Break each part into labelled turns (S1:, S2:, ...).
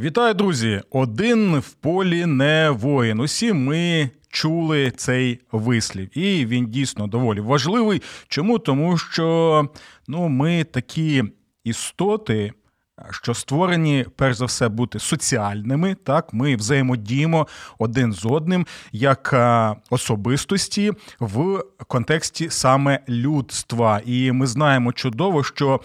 S1: Вітаю, друзі! Один в полі не воїн. Усі ми чули цей вислів, і він дійсно доволі важливий. Чому? Тому що ну, ми такі істоти. Що створені, перш за все, бути соціальними, так ми взаємодіємо один з одним як особистості в контексті саме людства. І ми знаємо чудово, що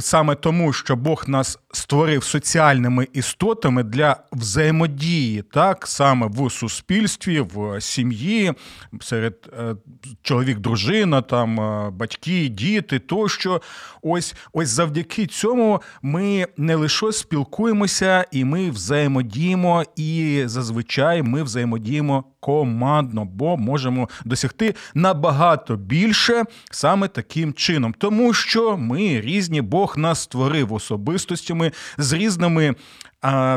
S1: саме тому, що Бог нас створив соціальними істотами для взаємодії, так саме в суспільстві, в сім'ї, серед е, чоловік, дружина, там е, батьки, діти, тощо. Ось ось завдяки цьому ми не лише спілкуємося, і ми взаємодіємо, і зазвичай ми взаємодіємо командно, бо можемо досягти набагато більше саме таким чином, тому що ми різні, Бог нас створив особистостями з різними.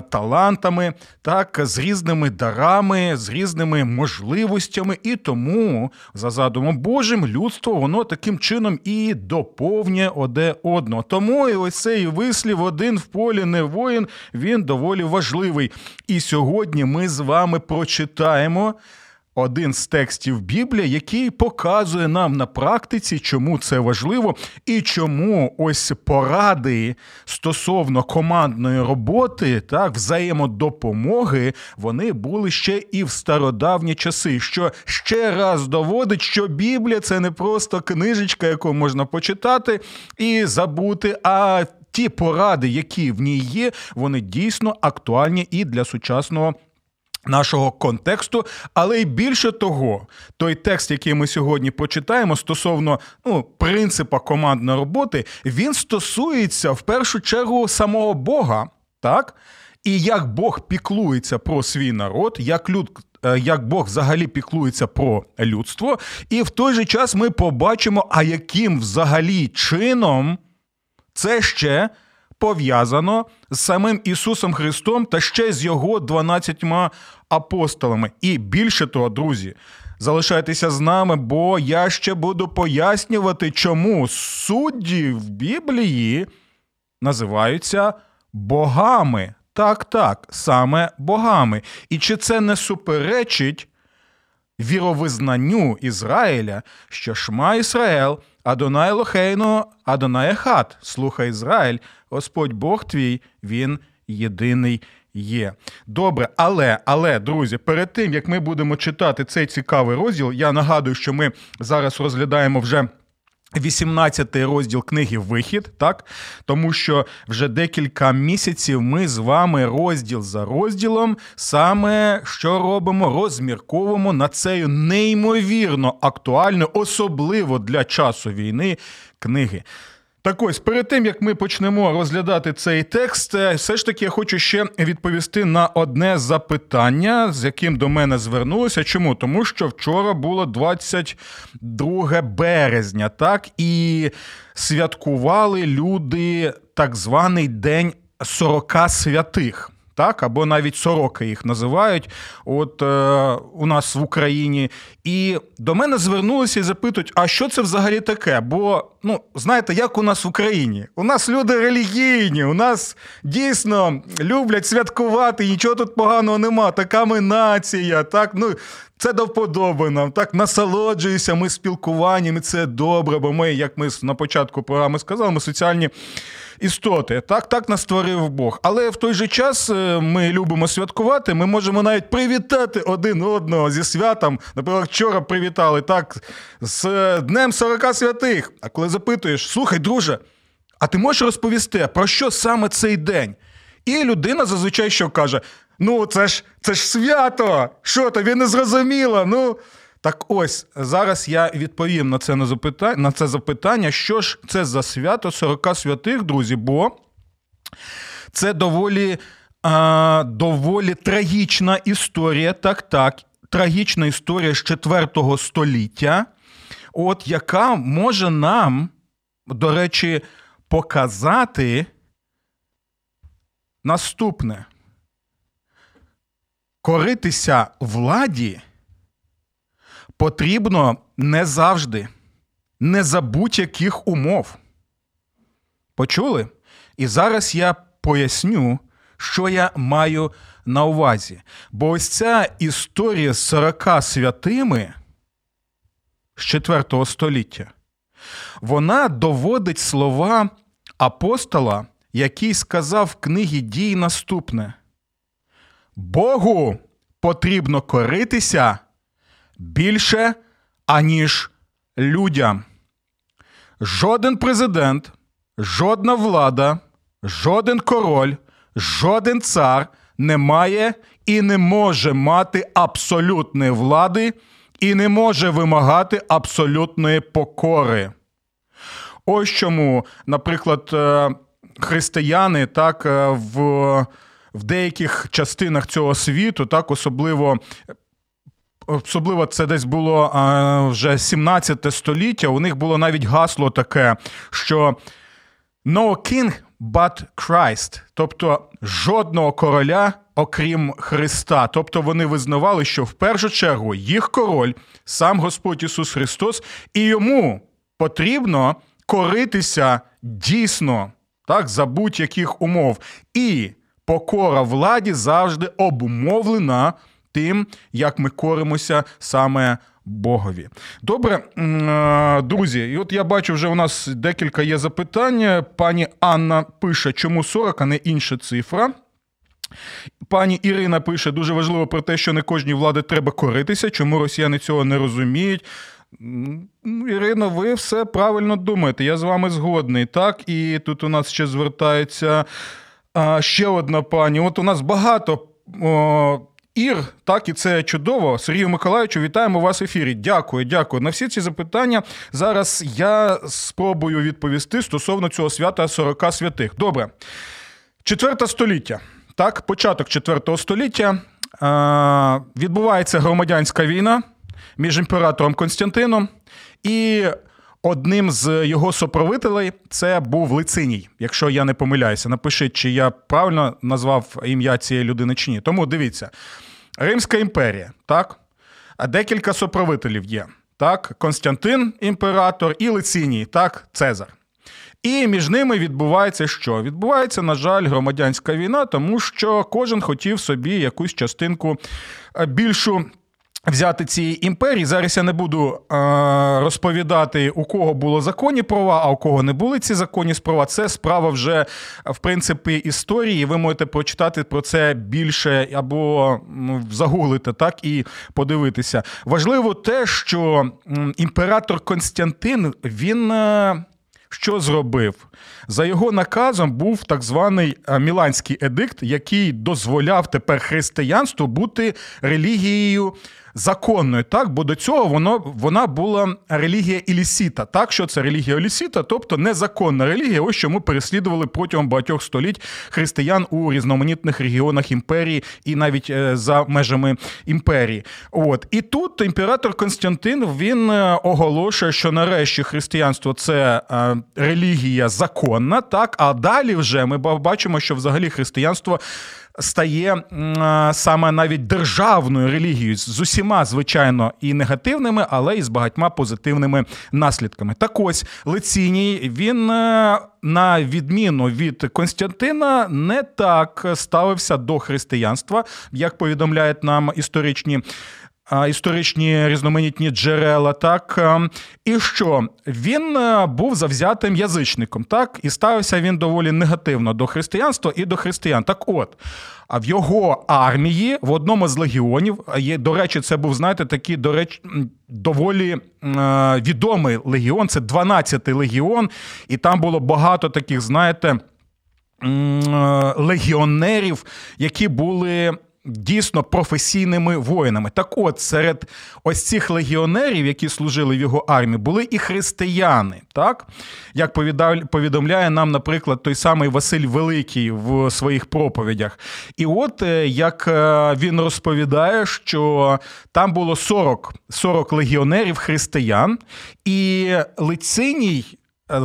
S1: Талантами, так, з різними дарами, з різними можливостями, і тому, за задумом Божим, людство воно таким чином і доповнює одне одного. Тому і ось цей вислів один в полі не воїн, він доволі важливий. І сьогодні ми з вами прочитаємо один з текстів Біблії, який показує нам на практиці, чому це важливо, і чому ось поради стосовно командної роботи, так, взаємодопомоги, вони були ще і в стародавні часи. Що ще раз доводить, що Біблія це не просто книжечка, яку можна почитати і забути. а Ті поради, які в ній є, вони дійсно актуальні і для сучасного Нашого контексту, але й більше того, той текст, який ми сьогодні почитаємо стосовно ну, принципа командної роботи, він стосується в першу чергу самого Бога, так? І як Бог піклується про свій народ, як люд. Е, як Бог взагалі піклується про людство, і в той же час ми побачимо, а яким взагалі чином це ще пов'язано з самим Ісусом Христом та ще з його 12 апостолами. І більше того, друзі, залишайтеся з нами, бо я ще буду пояснювати, чому судді в Біблії називаються богами. Так, так, саме богами. І чи це не суперечить віровизнанню Ізраїля, що Шма Ісраїл, Адонай Лохейно, Адонай Хат, слухай Ізраїль, Господь Бог твій, Він єдиний є. Добре, але, але, друзі, перед тим як ми будемо читати цей цікавий розділ, я нагадую, що ми зараз розглядаємо вже. 18-й розділ книги Вихід, так? Тому що вже декілька місяців ми з вами розділ за розділом саме що робимо, розмірковуємо над цією неймовірно актуальною, особливо для часу війни книги. Так ось перед тим як ми почнемо розглядати цей текст, е, все ж таки я хочу ще відповісти на одне запитання, з яким до мене звернулося. Чому? Тому що вчора було 22 березня, так і святкували люди так званий День 40 святих так, або навіть сороки їх називають, от е, у нас в Україні. І до мене звернулися і запитують, а що це взагалі таке? Бо, ну, знаєте, як у нас в Україні? У нас люди релігійні, у нас дійсно люблять святкувати, нічого тут поганого нема. Така ми нація, так, ну. Це до вподоби нам, так насолоджуюся ми спілкуванням, і це добре, бо ми, як ми на початку програми сказали, ми соціальні істоти. Так так нас створив Бог. Але в той же час е, ми любимо святкувати. Ми можемо навіть привітати один одного зі святом. Наприклад, вчора привітали так з Днем 40 святих. А коли запитуєш, слухай, друже, а ти можеш розповісти, про що саме цей день? І людина зазвичай що каже: Ну, це ж це ж свято! Що тобі не зрозуміло? Ну. Так ось зараз я відповім на це на запитання, на це запитання, що ж це за свято 40 святих, друзі, бо Це доволі, а, доволі трагічна історія, так, так, трагічна історія з 4 століття, от яка може нам, до речі, показати наступне. Коритися владі потрібно не завжди, не за будь-яких умов. Почули? І зараз я поясню, що я маю на увазі. Бо ось ця історія з 40 святими з 4 століття, вона доводить слова апостола, який сказав в книгі дій наступне: Богу потрібно коритися більше, аніж людям. Жоден президент, жодна влада, жоден король, жоден цар не має і не може мати абсолютної влади і не може вимагати абсолютної покори. Ось чому, наприклад, е, християни так е, в в деяких частинах цього світу, так особливо. Особливо це десь було а, вже 17 століття. У них було навіть гасло таке, що «No king but Christ», тобто жодного короля, окрім Христа. Тобто вони визнавали, що в першу чергу їх король, сам Господь Ісус Христос, і йому потрібно коритися дійсно так, за будь-яких умов. І покора владі завжди обумовлена тим, як ми коримося саме Богові. Добре, е, друзі, і от я бачу, вже у нас декілька є запитань. Пані Анна пише, чому 40, а не інша цифра. Пані Ірина пише дуже важливо про те, що не кожній влади треба коритися, чому росіяни цього не розуміють. Ірино, ви все правильно думаєте. Я з вами згодний. Так, і тут у нас ще звертається ще одна пані. От у нас багато. Ір, так і це чудово. Сергію Миколаївичу, вітаємо вас в ефірі. Дякую, дякую. На всі ці запитання зараз я спробую відповісти стосовно цього свята 40 святих. Добре. Четверте століття. Так, початок четвертого століття. Відбувається громадянська війна між імператором Константином і одним з його сопровителей це був Лициній. Якщо я не помиляюся, напишіть, чи я правильно назвав ім'я цієї людини чи ні. Тому дивіться: Римська імперія, так? А декілька соправителів є. Так, Константин імператор і Лициній, так, Цезар. І між ними відбувається що? Відбувається, на жаль, громадянська війна, тому що кожен хотів собі якусь частинку е, більшу Взяти цієї імперії. Зараз я не буду е, розповідати, у кого було законні права, а у кого не були ці законні права. Це справа вже, в принципі, історії. Ви можете прочитати про це більше або загуглити, так і подивитися. Важливо те, що імператор Константин він. Е, що зробив? За його наказом був так званий е, Міланський едикт, який дозволяв тепер християнству бути релігією законною, так, бо до цього воно вона була релігія Ілісіта. Так, що це релігія Ілісіта, тобто незаконна релігія, ось чому переслідували протягом багатьох століть християн у різноманітних регіонах імперії і навіть е, за межами імперії. От і тут імператор Константин він е, оголошує, що нарешті християнство це е, релігія законна, так а далі вже ми бачимо, що взагалі християнство стає саме навіть державною релігією з усіма, звичайно, і негативними, але і з багатьма позитивними наслідками. Так ось Лиціній він. Е, на відміну від Константина, не так ставився до християнства, як повідомляють нам історичні історичні різноманітні джерела, так і що він е, був завзятим язичником, так і ставився він доволі негативно до християнства і до християн. Так, от. А в його армії в одному з легіонів є, до речі, це був, знаєте, такий, до речі, доволі е, відомий легіон. Це 12-й легіон, і там було багато таких, знаєте, е, легіонерів, які були дійсно професійними воїнами. Так от, серед ось цих легіонерів, які служили в його армії, були і християни. Так? Як повідомляє нам, наприклад, той самий Василь Великий в своїх проповідях. І от е, як е, він розповідає, що там було 40 40 легіонерів християн, і Лициній е,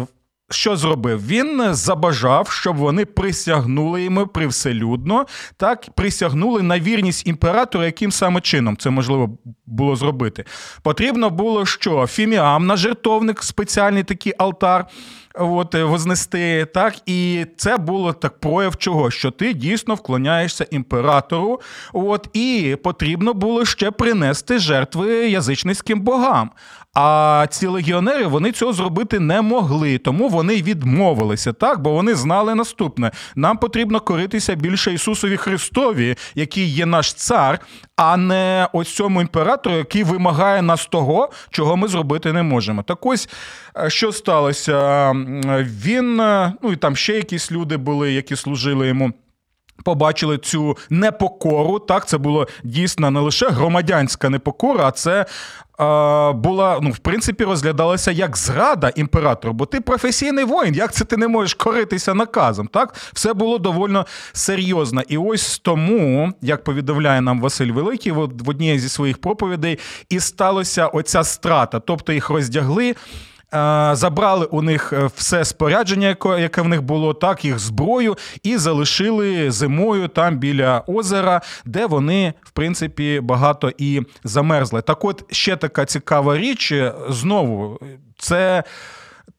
S1: що зробив? Він забажав, щоб вони присягнули йому привселюдно, так присягнули на вірність імператору, яким саме чином це можливо було зробити. Потрібно було що? Фіміам на жертовник, спеціальний такий алтар от, вознести. так, І це було так прояв чого, що ти дійсно вклоняєшся імператору, от, і потрібно було ще принести жертви язичницьким богам. А ці легіонери вони цього зробити не могли, тому вони відмовилися, так, бо вони знали наступне: нам потрібно коритися більше Ісусові Христові, який є наш цар, а не ось цьому імператору, який вимагає нас того, чого ми зробити не можемо. Так ось е, що сталося? Він, е, ну і там ще якісь люди були, які служили йому. Побачили цю непокору. Так, це було дійсно не лише громадянська непокора, а це е, була, ну, в принципі, розглядалася як зрада імператору, бо ти професійний воїн, як це ти не можеш коритися наказом? Так, все було довольно серйозно. І ось тому, як повідомляє нам Василь Великий, в одній зі своїх проповідей, і сталося оця страта, тобто їх роздягли. Е, забрали у них е, все спорядження, яке в них було, так, їх зброю, і залишили зимою там біля озера, де вони, в принципі, багато і замерзли. Так, от ще така цікава річ, е, знову це.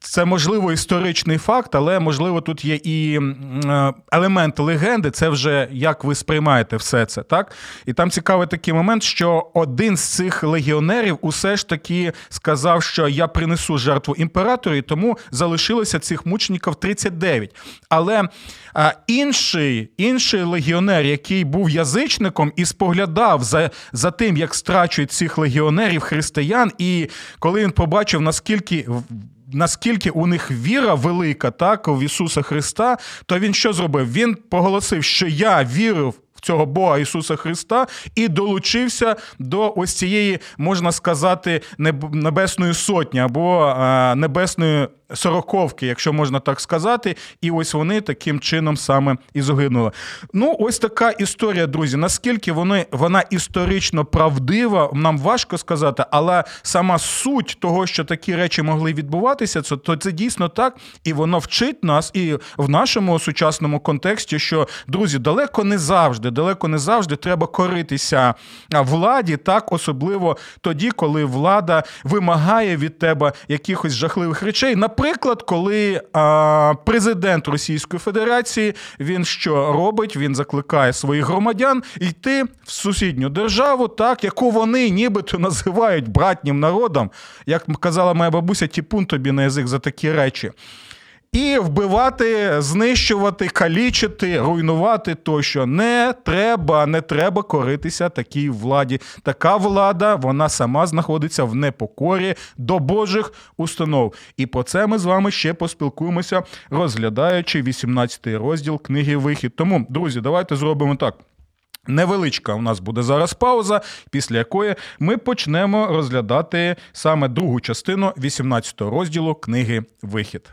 S1: Це можливо історичний факт, але можливо тут є і е, елемент легенди. Це вже як ви сприймаєте все це, так? І там цікавий такий момент, що один з цих легіонерів усе ж таки сказав, що я принесу жертву імператору, і тому залишилося цих мучеників 39. Але а, інший інший легіонер, який був язичником і споглядав за, за тим, як страчують цих легіонерів християн, і коли він побачив, наскільки наскільки у них віра велика, так, в Ісуса Христа, то він що зробив? Він поголосив, що я вірив. В цього Бога Ісуса Христа і долучився до ось цієї, можна сказати, небесної сотні або небесної сороковки, якщо можна так сказати, і ось вони таким чином саме і загинули. Ну, ось така історія, друзі. Наскільки вони, вона історично правдива, нам важко сказати, але сама суть того, що такі речі могли відбуватися, це то це дійсно так, і воно вчить нас і в нашому сучасному контексті, що друзі, далеко не завжди, далеко не завжди треба коритися владі, так особливо тоді, коли влада вимагає від тебе якихось жахливих речей. Наприклад, коли а, президент Російської Федерації він що робить? Він закликає своїх громадян йти в сусідню державу, так яку вони нібито називають братнім народом, як казала моя бабуся, тіпун тобі на язик за такі речі і вбивати, знищувати, калічити, руйнувати тощо не треба, не треба коритися такій владі. Така влада вона сама знаходиться в непокорі до Божих установ. І про це ми з вами ще поспілкуємося, розглядаючи 18-й розділ книги Вихід. Тому, друзі, давайте зробимо так. Невеличка у нас буде зараз пауза, після якої ми почнемо розглядати саме другу частину 18 розділу книги Вихід.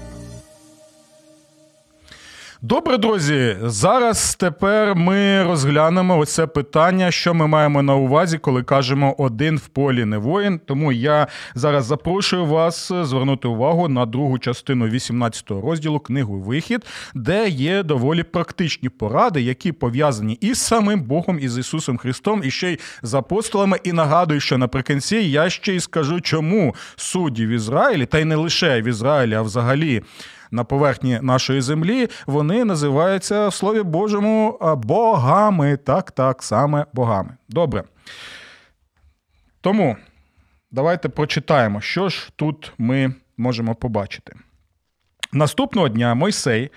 S1: Добре, друзі. Зараз тепер ми розглянемо оце питання, що ми маємо на увазі, коли кажемо один в полі не воїн. Тому я зараз запрошую вас звернути увагу на другу частину 18 розділу книгу Вихід, де є доволі практичні поради, які пов'язані із самим Богом, із Ісусом Христом, і ще й з апостолами. І нагадую, що наприкінці я ще й скажу, чому судді в Ізраїлі, та й не лише в Ізраїлі, а взагалі на поверхні нашої землі, вони називаються в Слові Божому богами. Так, так, саме богами. Добре. Тому давайте прочитаємо, що ж тут ми можемо побачити. Наступного дня Мойсей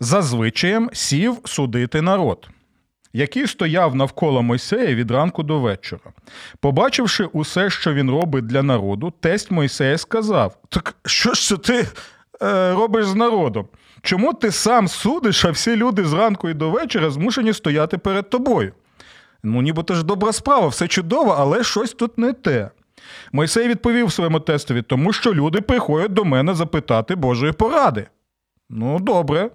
S1: зазвичаєм сів судити народ, який стояв навколо Мойсея від ранку до вечора. Побачивши усе, що він робить для народу, тесть Мойсея сказав: Так що ж це ти робиш з народом? Чому ти сам судиш, а всі люди зранку і до вечора змушені стояти перед тобою? Ну, нібито ж добра справа, все чудово, але щось тут не те. Мойсей відповів своєму тестові, тому що люди приходять до мене запитати Божої поради. Ну, добре.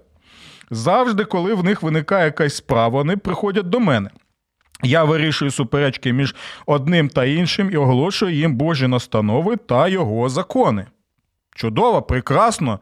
S1: Завжди, коли в них виникає якась справа, вони приходять до мене. Я вирішую суперечки між одним та іншим і оголошую їм Божі настанови та його закони. Чудово, прекрасно.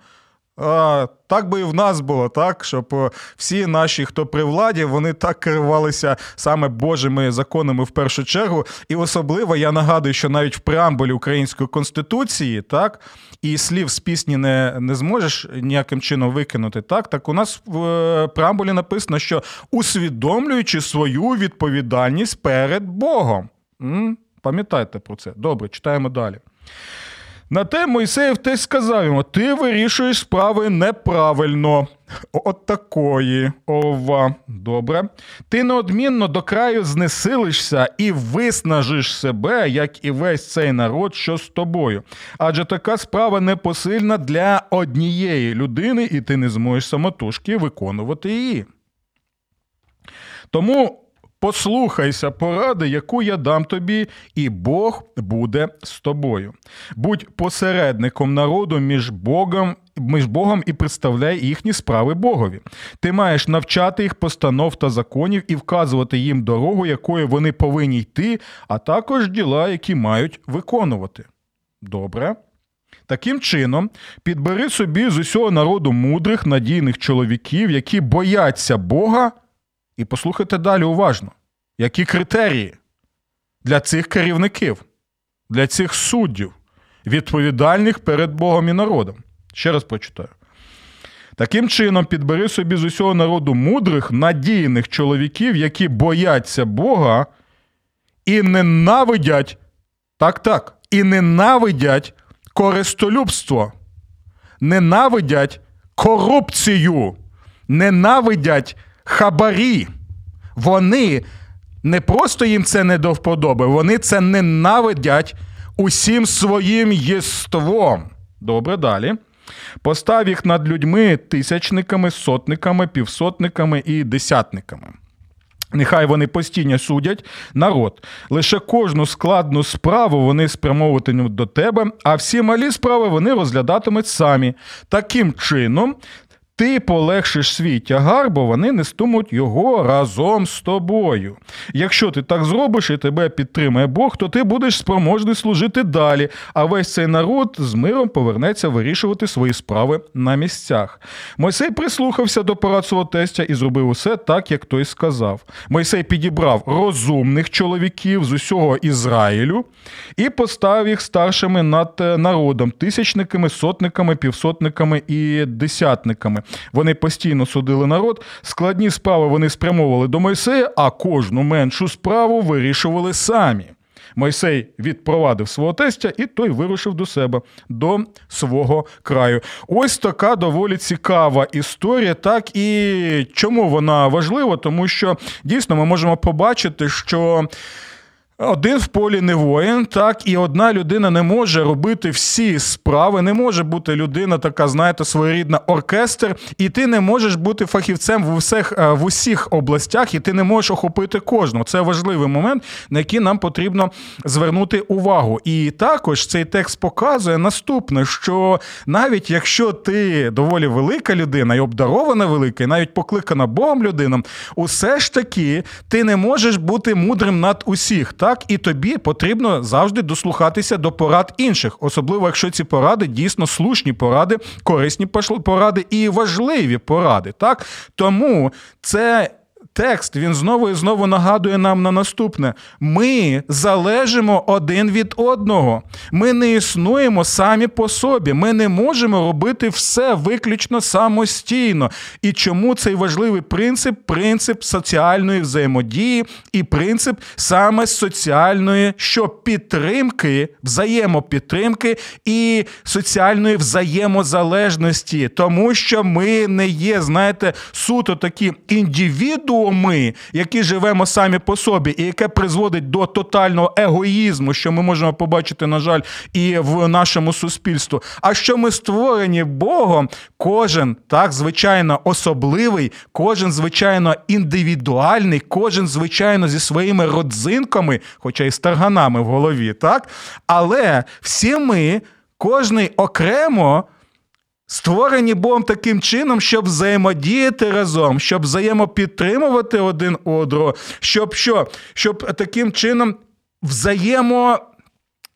S1: А, Так би і в нас було, так, щоб е, всі наші, хто при владі, вони так керувалися саме Божими законами в першу чергу. І особливо я нагадую, що навіть в преамбулі Української конституції, так, і слів з пісні не не зможеш ніяким чином викинути. Так, так у нас в е, преамбулі написано, що усвідомлюючи свою відповідальність перед Богом. М? Пам'ятайте про це. Добре, читаємо далі. На те Мойсеєв теж сказав йому: ти вирішуєш справи неправильно. От такої, ова, добре. Ти неодмінно до краю знесилишся і виснажиш себе, як і весь цей народ, що з тобою. Адже така справа непосильна для однієї людини, і ти не зможеш самотужки виконувати її. Тому Послухайся поради, яку я дам тобі, і Бог буде з тобою. Будь посередником народу між Богом. Між Богом і представляй їхні справи Богові. Ти маєш навчати їх постанов та законів і вказувати їм дорогу, якою вони повинні йти, а також діла, які мають виконувати. Добре. Таким чином, підбери собі з усього народу мудрих, надійних чоловіків, які бояться Бога і послухайте далі уважно, які критерії для цих керівників, для цих суддів, відповідальних перед Богом і народом. Ще раз прочитаю. Таким чином, підбери собі з усього народу мудрих, надійних чоловіків, які бояться Бога і ненавидять, так, так, і ненавидять користолюбство, ненавидять корупцію, ненавидять хабарі. Вони не просто їм це не до вподоби, вони це ненавидять усім своїм єством. Добре, далі. Постав їх над людьми тисячниками, сотниками, півсотниками і десятниками. Нехай вони постійно судять народ. Лише кожну складну справу вони спрямовуватимуть до тебе, а всі малі справи вони розглядатимуть самі. Таким чином, ти полегшиш свій тягар, бо вони нестимуть його разом з тобою. Якщо ти так зробиш і тебе підтримає Бог, то ти будеш спроможний служити далі, а весь цей народ з миром повернеться вирішувати свої справи на місцях. Мойсей прислухався до порад свого тестя і зробив усе так, як той сказав. Мойсей підібрав розумних чоловіків з усього Ізраїлю і поставив їх старшими над е, народом, тисячниками, сотниками, півсотниками і десятниками. Вони постійно судили народ. Складні справи вони спрямовували до Мойсея, а кожну меншу справу вирішували самі. Мойсей відпровадив свого тестя, і той вирушив до себе, до свого краю. Ось така доволі цікава історія. Так і чому вона важлива? Тому що дійсно ми можемо побачити, що. Один в полі не воїн, так, і одна людина не може робити всі справи, не може бути людина, така, знаєте, своєрідна оркестр, і ти не можеш бути фахівцем в усіх е, в усіх областях, і ти не можеш охопити кожного. Це важливий момент, на який нам потрібно звернути увагу. І також цей текст показує наступне: що навіть якщо ти доволі велика людина і обдарована велика, і навіть покликана Богом людина, усе ж таки ти не можеш бути мудрим над усіх так і тобі потрібно завжди дослухатися до порад інших, особливо якщо ці поради дійсно слушні поради, корисні поради і важливі поради. Так тому це текст він знову і знову нагадує нам на наступне: ми залежимо один від одного. Ми не існуємо самі по собі. Ми не можемо робити все виключно самостійно. І чому цей важливий принцип принцип соціальної взаємодії і принцип саме соціальної що підтримки, взаємопідтримки і соціальної взаємозалежності, тому що ми не є, знаєте, суто такі індивідууми, які живемо самі по собі, і яке призводить до тотального егоїзму, що ми можемо побачити, на жаль, і в нашому суспільстві. А що ми створені Богом, кожен так звичайно особливий, кожен звичайно індивідуальний, кожен звичайно зі своїми родзинками, хоча й з тарганами в голові, так? Але всі ми, кожний окремо. Створені Богом таким чином, щоб взаємодіяти разом, щоб взаємопідтримувати один одного, щоб що? Щоб таким чином взаємо.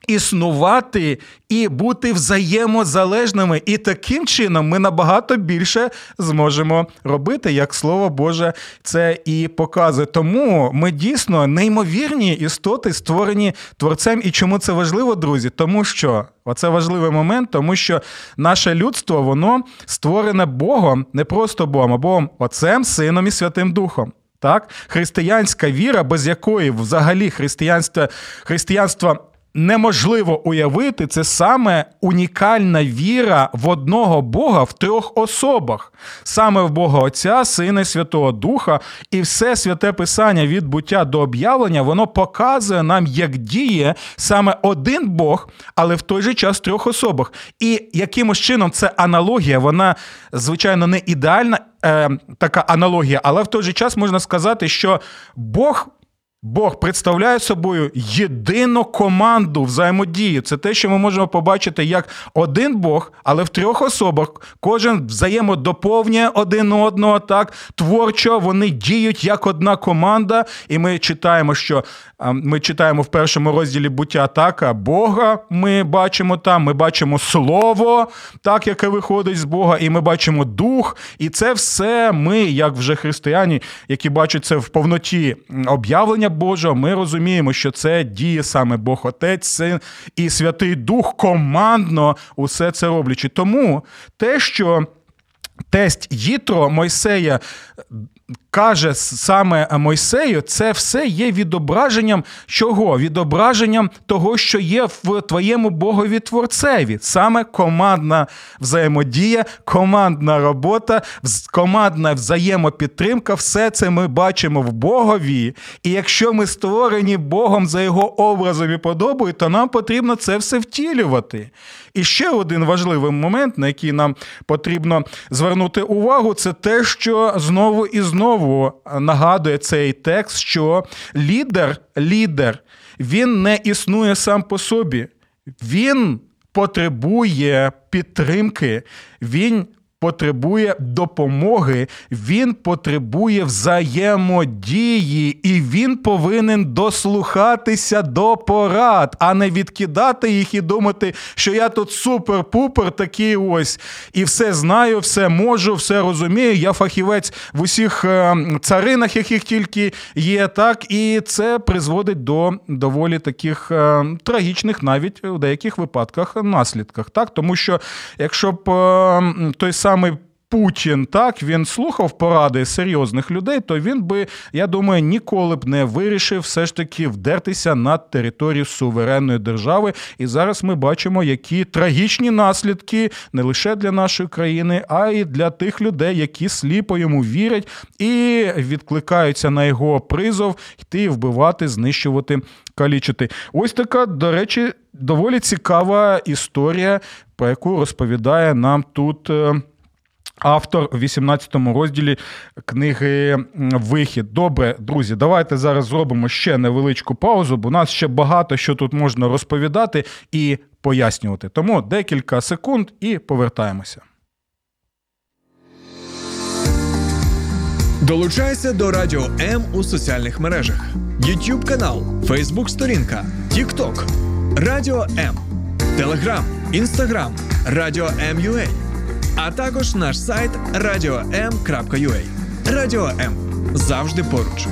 S1: Існувати і бути взаємозалежними, і таким чином ми набагато більше зможемо робити, як слово Боже це і показує. Тому ми дійсно неймовірні істоти, створені творцем. І чому це важливо, друзі? Тому що оце важливий момент, тому що наше людство воно створене Богом, не просто Богом, а Богом Отцем, Сином і Святим Духом. Так, християнська віра, без якої взагалі християнство християнство неможливо уявити, це саме унікальна віра в одного Бога в трьох особах, саме в Бога Отця, Сина Святого Духа, і все святе Писання від буття до об'явлення, воно показує нам, як діє саме один Бог, але в той же час в трьох особах. І якимось чином це аналогія, вона, звичайно, не ідеальна. Е, така аналогія, але в той же час можна сказати, що Бог Бог представляє собою єдину команду взаємодії. Це те, що ми можемо побачити як один Бог, але в трьох особах кожен взаємодоповнює один одного. Так творчо вони діють як одна команда, і ми читаємо, що ми читаємо в першому розділі буття так, Бога. Ми бачимо там, ми бачимо слово, так яке виходить з Бога, і ми бачимо дух. І це все ми, як вже християні, які бачать це в повноті об'явлення. Божого, ми розуміємо, що це діє саме Бог Отець, Син і Святий Дух командно усе це роблячи. Тому те, що тесть Їтро Мойсея каже саме Мойсею, це все є відображенням чого? Відображенням того, що є в твоєму Богові творцеві. Саме командна взаємодія, командна робота, командна взаємопідтримка. Все це ми бачимо в Богові. І якщо ми створені Богом за його образом і подобою, то нам потрібно це все втілювати. І ще один важливий момент, на який нам потрібно звернути увагу, це те, що знову і знову нагадує цей текст, що лідер, лідер, він не існує сам по собі, він потребує підтримки, він потребує допомоги, він потребує взаємодії, і він повинен дослухатися до порад, а не відкидати їх і думати, що я тут супер-пупер такий ось, і все знаю, все можу, все розумію. Я фахівець в усіх е, царинах, яких тільки є, так, і це призводить до доволі таких е, трагічних, навіть у деяких випадках наслідках. Так, Тому що якщо б е, той самий самий Путін так він слухав поради серйозних людей, то він би, я думаю, ніколи б не вирішив все ж таки вдертися на територію суверенної держави. І зараз ми бачимо, які трагічні наслідки не лише для нашої країни, а й для тих людей, які сліпо йому вірять і відкликаються на його призов йти вбивати, знищувати, калічити. Ось така, до речі, доволі цікава історія, про яку розповідає нам тут. Автор у 18 розділі книги Вихід. Добре, друзі, давайте зараз зробимо ще невеличку паузу, бо у нас ще багато що тут можна розповідати і пояснювати. Тому декілька секунд і повертаємося.
S2: Долучайся до Радіо М у соціальних мережах: YouTube канал, Facebook сторінка, TikTok, Радіо М, Телеграм, Інстаграм, Радіо М.Ua а також наш сайт radio.m.ua. Радіо М завжди поруч.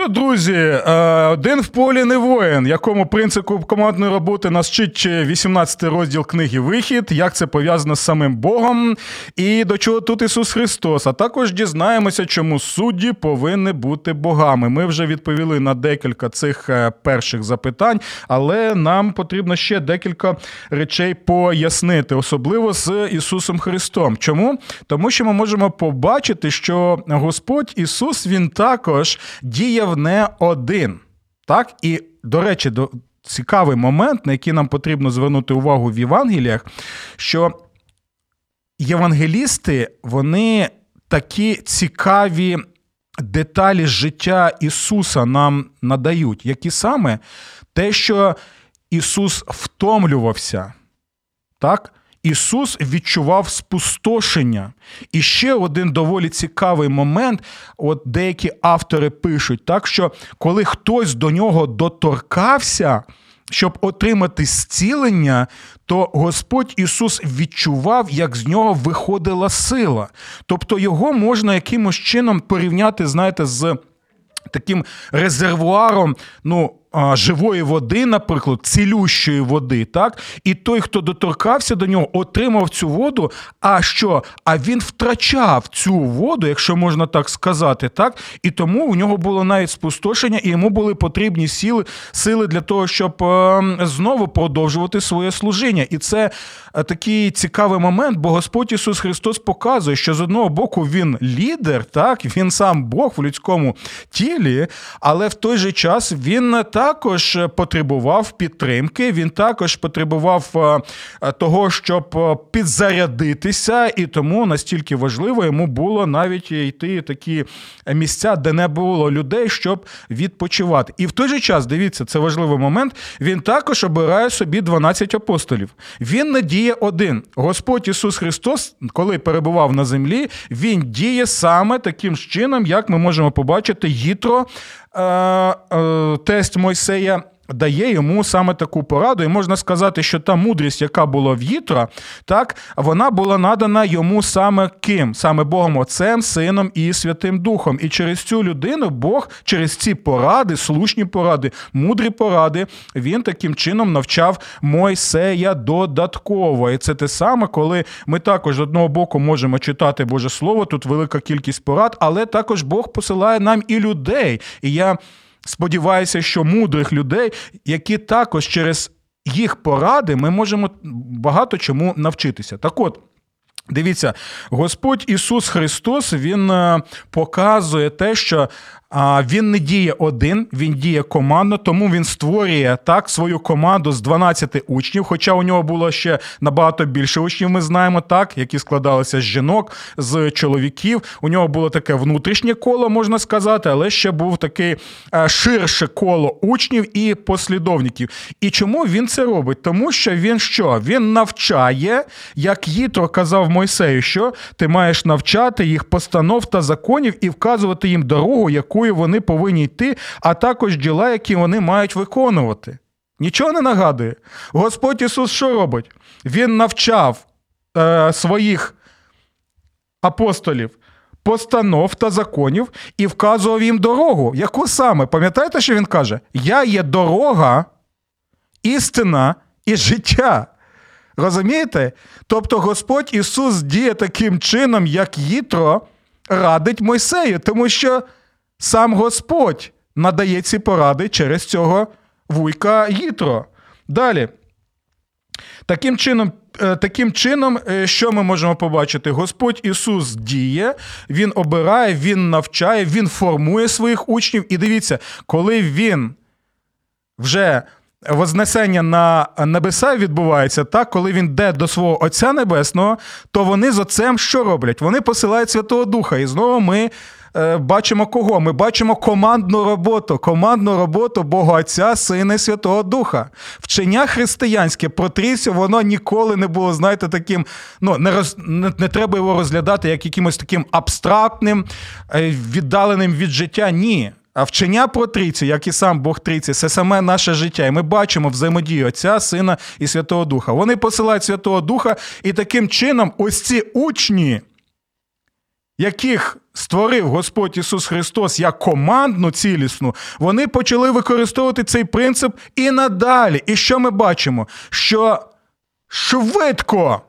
S1: Ну, друзі, е, один в полі не воїн, якому принципу командної роботи нас вчить 18 розділ книги Вихід, як це пов'язано з самим Богом, і до чого тут Ісус Христос. А також дізнаємося, чому судді повинні бути богами. Ми вже відповіли на декілька цих е, перших запитань, але нам потрібно ще декілька речей пояснити, особливо з Ісусом Христом. Чому? Тому що ми можемо побачити, що Господь Ісус Він також діяв не один. Так? І, до речі, до... цікавий момент, на який нам потрібно звернути увагу в Євангеліях, що євангелісти, вони такі цікаві деталі життя Ісуса нам надають, які саме те, що Ісус втомлювався. Так? Ісус відчував спустошення. І ще один доволі цікавий момент. От деякі автори пишуть, так що коли хтось до нього доторкався, щоб отримати зцілення, то Господь Ісус відчував, як з нього виходила сила. Тобто його можна якимось чином порівняти, знаєте, з таким резервуаром, ну живої води, наприклад, цілющої води, так? І той, хто доторкався до нього, отримав цю воду. А що? А він втрачав цю воду, якщо можна так сказати, так? І тому у нього було навіть спустошення, і йому були потрібні сили сили для того, щоб е, знову продовжувати своє служіння. І це е, такий цікавий момент, бо Господь Ісус Христос показує, що з одного боку він лідер, так, він сам Бог в людському тілі, але в той же час він так також потребував підтримки, він також потребував е, е, того, щоб е, підзарядитися, і тому настільки важливо йому було навіть йти такі місця, де не було людей, щоб відпочивати. І в той же час, дивіться, це важливий момент. Він також обирає собі 12 апостолів. Він не діє один. Господь Ісус Христос, коли перебував на землі, він діє саме таким чином, як ми можемо побачити, Їтро Е, е, тесть Мойсея дає йому саме таку пораду, і можна сказати, що та мудрість, яка була в Їтра, так вона була надана йому саме ким? Саме Богом Отцем, Сином і Святим Духом. І через цю людину Бог, через ці поради, слушні поради, мудрі поради, він таким чином навчав Мойсея додатково. І це те саме, коли ми також з одного боку можемо читати Боже Слово, тут велика кількість порад, але також Бог посилає нам і людей. І я сподіваюся, що мудрих людей, які також через їх поради ми можемо багато чому навчитися. Так от. Дивіться, Господь Ісус Христос Він е, показує те, що він не діє один, він діє командно, тому він створює так свою команду з 12 учнів. Хоча у нього було ще набагато більше учнів, ми знаємо так, які складалися з жінок, з чоловіків. У нього було таке внутрішнє коло, можна сказати, але ще був таке ширше коло учнів і послідовників. І чому він це робить? Тому що він що? Він навчає, як Їтро казав Мойсею, що ти маєш навчати їх постанов та законів і вказувати їм дорогу, яку якою вони повинні йти, а також діла, які вони мають виконувати. Нічого не нагадує. Господь Ісус що робить? Він навчав е, своїх апостолів постанов та законів і вказував їм дорогу. Яку саме? Пам'ятаєте, що він каже? Я є дорога, істина і життя. Розумієте? Тобто Господь Ісус діє таким чином, як Їтро радить Мойсею, тому що Сам Господь надає ці поради через цього вуйка Гітро. Далі. Таким чином, е, таким чином, е, що ми можемо побачити? Господь Ісус діє, Він обирає, Він навчає, Він формує своїх учнів. І дивіться, коли Він вже Вознесення на небеса відбувається так, коли він йде до свого Отця Небесного, то вони з Отцем що роблять? Вони посилають Святого Духа. І знову ми бачимо кого? Ми бачимо командну роботу, командну роботу Бога Отця, Сина і Святого Духа. Вчення християнське про трійцю, воно ніколи не було, знаєте, таким. Ну, не роз, не, не треба його розглядати як якимось таким абстрактним, е, віддаленим від життя. Ні. А вчення про трійцю, як і сам Бог трійці, це саме наше життя. І ми бачимо взаємодію Отця, Сина і Святого Духа. Вони посилають Святого Духа, і таким чином ось ці учні яких створив Господь Ісус Христос як командну цілісну, вони почали використовувати цей принцип і надалі. І що ми бачимо? Що швидко,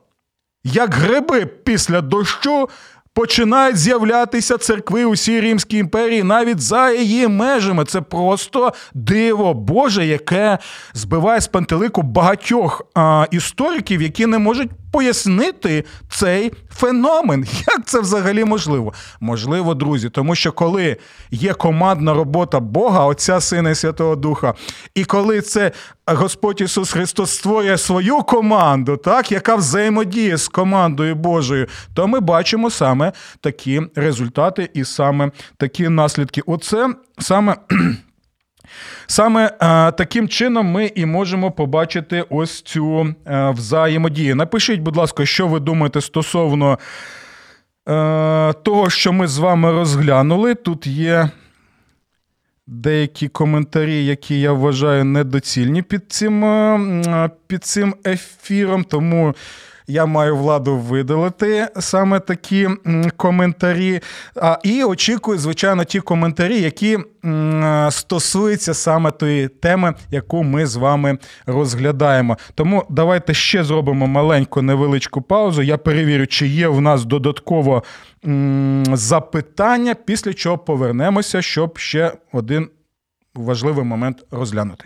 S1: як гриби після дощу, починають з'являтися церкви у всій Римській імперії навіть за її межами. Це просто диво Боже, яке збиває з пантелику багатьох а, істориків, які не можуть пояснити цей феномен. Як це взагалі можливо? Можливо, друзі, тому що коли є командна робота Бога, Отця Сина і Святого Духа, і коли це Господь Ісус Христос створює свою команду, так, яка взаємодіє з командою Божою, то ми бачимо саме такі результати і саме такі наслідки. Оце саме. Саме е, таким чином ми і можемо побачити ось цю е, взаємодію. Напишіть, будь ласка, що ви думаєте стосовно е, того, що ми з вами розглянули. Тут є деякі коментарі, які я вважаю недоцільні під цим, під цим ефіром, тому. Я маю владу видалити саме такі коментарі. І очікую, звичайно, ті коментарі, які стосуються саме тої теми, яку ми з вами розглядаємо. Тому давайте ще зробимо маленьку невеличку паузу. Я перевірю, чи є в нас додатково запитання, після чого повернемося, щоб ще один важливий момент розглянути.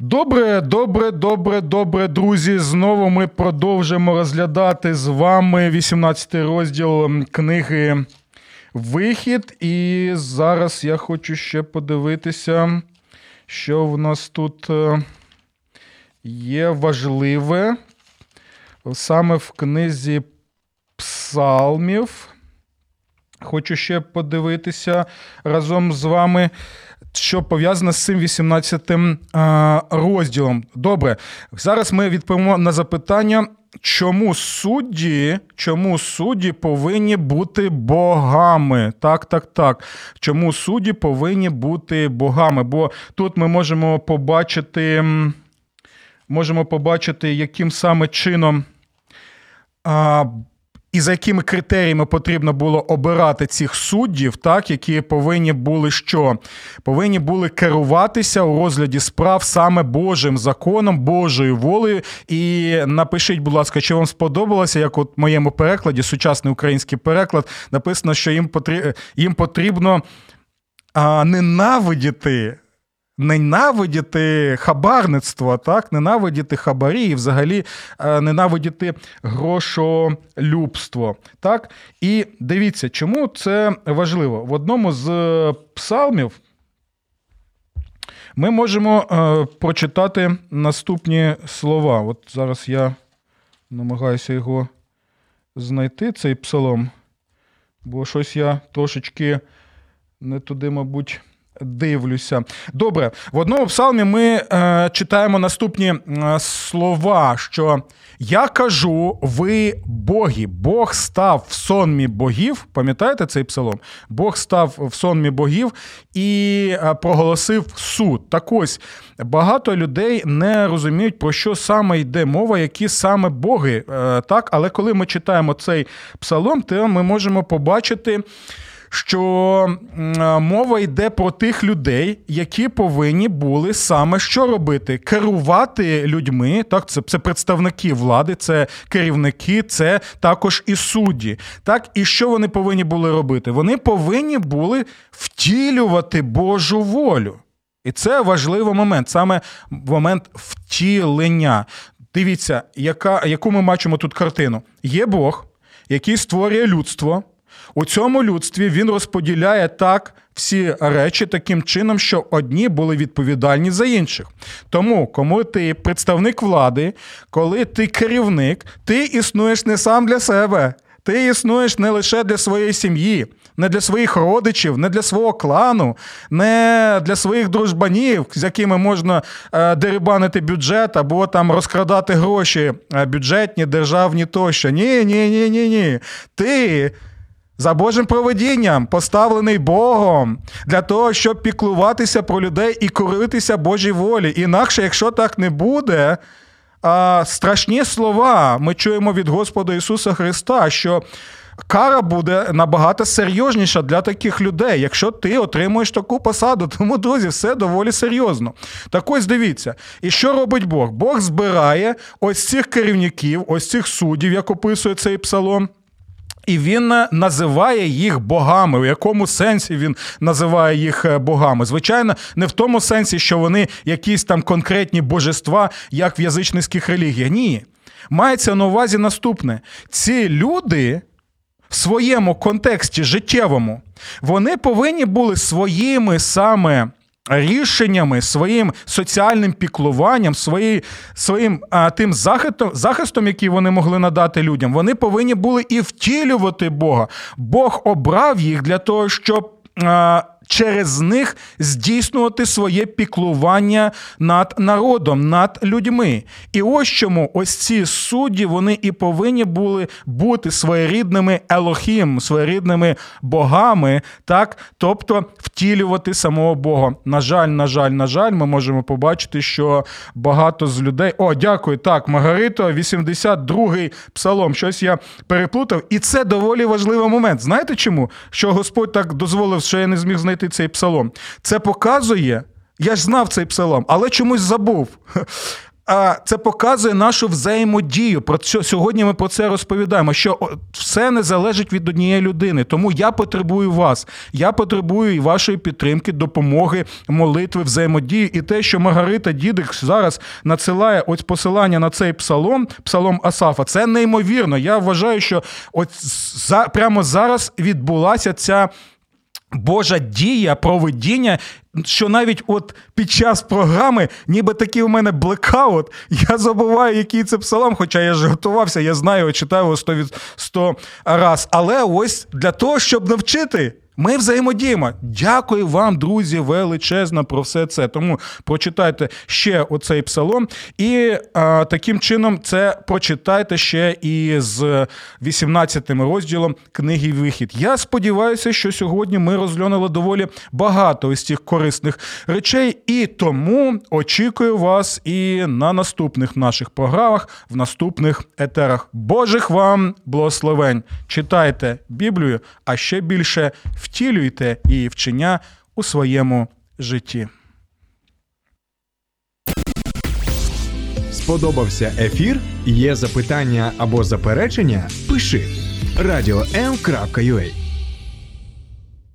S1: Добре, добре, добре, добре, друзі. Знову ми продовжимо розглядати з вами 18 розділ книги Вихід. І зараз я хочу ще подивитися, що в нас тут е, є важливе саме в книзі Псалмів. Хочу ще подивитися разом з вами що пов'язане з цим 18 розділом. Добре, зараз ми відповімо на запитання. Чому судді чому судді повинні бути богами? Так, так, так. Чому судді повинні бути богами? Бо тут ми можемо побачити, можемо побачити, яким саме чином і за якими критеріями потрібно було обирати цих суддів, так які повинні були що? Повинні були керуватися у розгляді справ саме Божим законом, Божою волею. І напишіть, будь ласка, чи вам сподобалося, як от в моєму перекладі, сучасний український переклад, написано, що їм потрібно їм потрібно а, ненавидіти ненавидіти хабарництво, так, ненавидіти хабарі і взагалі е, ненавидіти грошолюбство. Так? І дивіться, чому це важливо. В одному з псалмів. Ми можемо е, прочитати наступні слова. От зараз я намагаюся його знайти, цей псалом, бо щось я трошечки не туди, мабуть, дивлюся. Добре, в одному псалмі ми е, читаємо наступні е, слова, що я кажу, ви боги, Бог став в сонмі богів. Пам'ятаєте цей псалом? Бог став в сонмі богів і е, проголосив суд. Так ось багато людей не розуміють, про що саме йде мова, які саме боги. Е, так, Але коли ми читаємо цей псалом, то ми можемо побачити що мова йде про тих людей, які повинні були саме що робити: керувати людьми. Так, це це представники влади, це керівники, це також і судді. Так, і що вони повинні були робити? Вони повинні були втілювати Божу волю. І це важливий момент, саме момент втілення. Дивіться, яка, яку ми бачимо тут картину. Є Бог, який створює людство. У цьому людстві він розподіляє так всі речі таким чином, що одні були відповідальні за інших. Тому, кому ти представник влади, коли ти керівник, ти існуєш не сам для себе. Ти існуєш не лише для своєї сім'ї, не для своїх родичів, не для свого клану, не для своїх дружбанів, з якими можна е, дерибанити бюджет або там розкрадати гроші е, бюджетні, державні тощо. Ні, ні, ні, ні, ні. Ти. За Божим проведінням, поставлений Богом для того, щоб піклуватися про людей і коритися Божій волі. Інакше, якщо так не буде, страшні слова ми чуємо від Господа Ісуса Христа, що кара буде набагато серйозніша для таких людей, якщо ти отримуєш таку посаду. Тому, друзі, все доволі серйозно. Так ось дивіться. І що робить Бог? Бог збирає ось цих керівників, ось цих суддів, як описує цей псалом. І він е, називає їх богами. У якому сенсі він називає їх е, богами? Звичайно, не в тому сенсі, що вони якісь там конкретні божества, як в язичницьких релігіях. Ні. Мається на увазі наступне: ці люди в своєму контексті життєвому вони повинні були своїми саме рішеннями, своїм соціальним піклуванням, свої, своїм а, тим захистом, захистом, який вони могли надати людям, вони повинні були і втілювати Бога. Бог обрав їх для того, щоб. А, Через них здійснювати своє піклування над народом, над людьми. І ось чому ось ці судді вони і повинні були бути своєрідними Елохім, своєрідними богами, так, тобто втілювати самого Бога. На жаль, на жаль, на жаль, ми можемо побачити, що багато з людей. О, дякую. Так, Маргарито, 82-й псалом. Щось я переплутав. І це доволі важливий момент. Знаєте чому? Що Господь так дозволив, що я не зміг знайти цей псалом. Це показує, я ж знав цей псалом, але чомусь забув. А це показує нашу взаємодію. Про це сьогодні ми про це розповідаємо. Що все не залежить від однієї людини. Тому я потребую вас. Я потребую і вашої підтримки, допомоги, молитви, взаємодії. І те, що Маргарита Дідик зараз надсилає ось посилання на цей псалом, псалом Асафа, це неймовірно. Я вважаю, що от за прямо зараз відбулася ця. Божа дія, проведіння, що навіть от під час програми, ніби такий у мене блекаут, я забуваю, який це псалом, хоча я ж готувався, я знаю, читаю його 100, 100 раз. Але ось для того, щоб навчити. Ми взаємодіємо. Дякую вам, друзі, величезно про все це. Тому прочитайте ще оцей псалом. І а, таким чином це прочитайте ще і з 18 розділом книги Вихід. Я сподіваюся, що сьогодні ми розглянули доволі багато із цих корисних речей, і тому очікую вас і на наступних наших програмах, в наступних етерах. Божих вам благословень! Читайте Біблію, а ще більше втілюйте її вчення у своєму житті.
S3: Сподобався ефір? Є запитання або заперечення? Пиши радіом.ua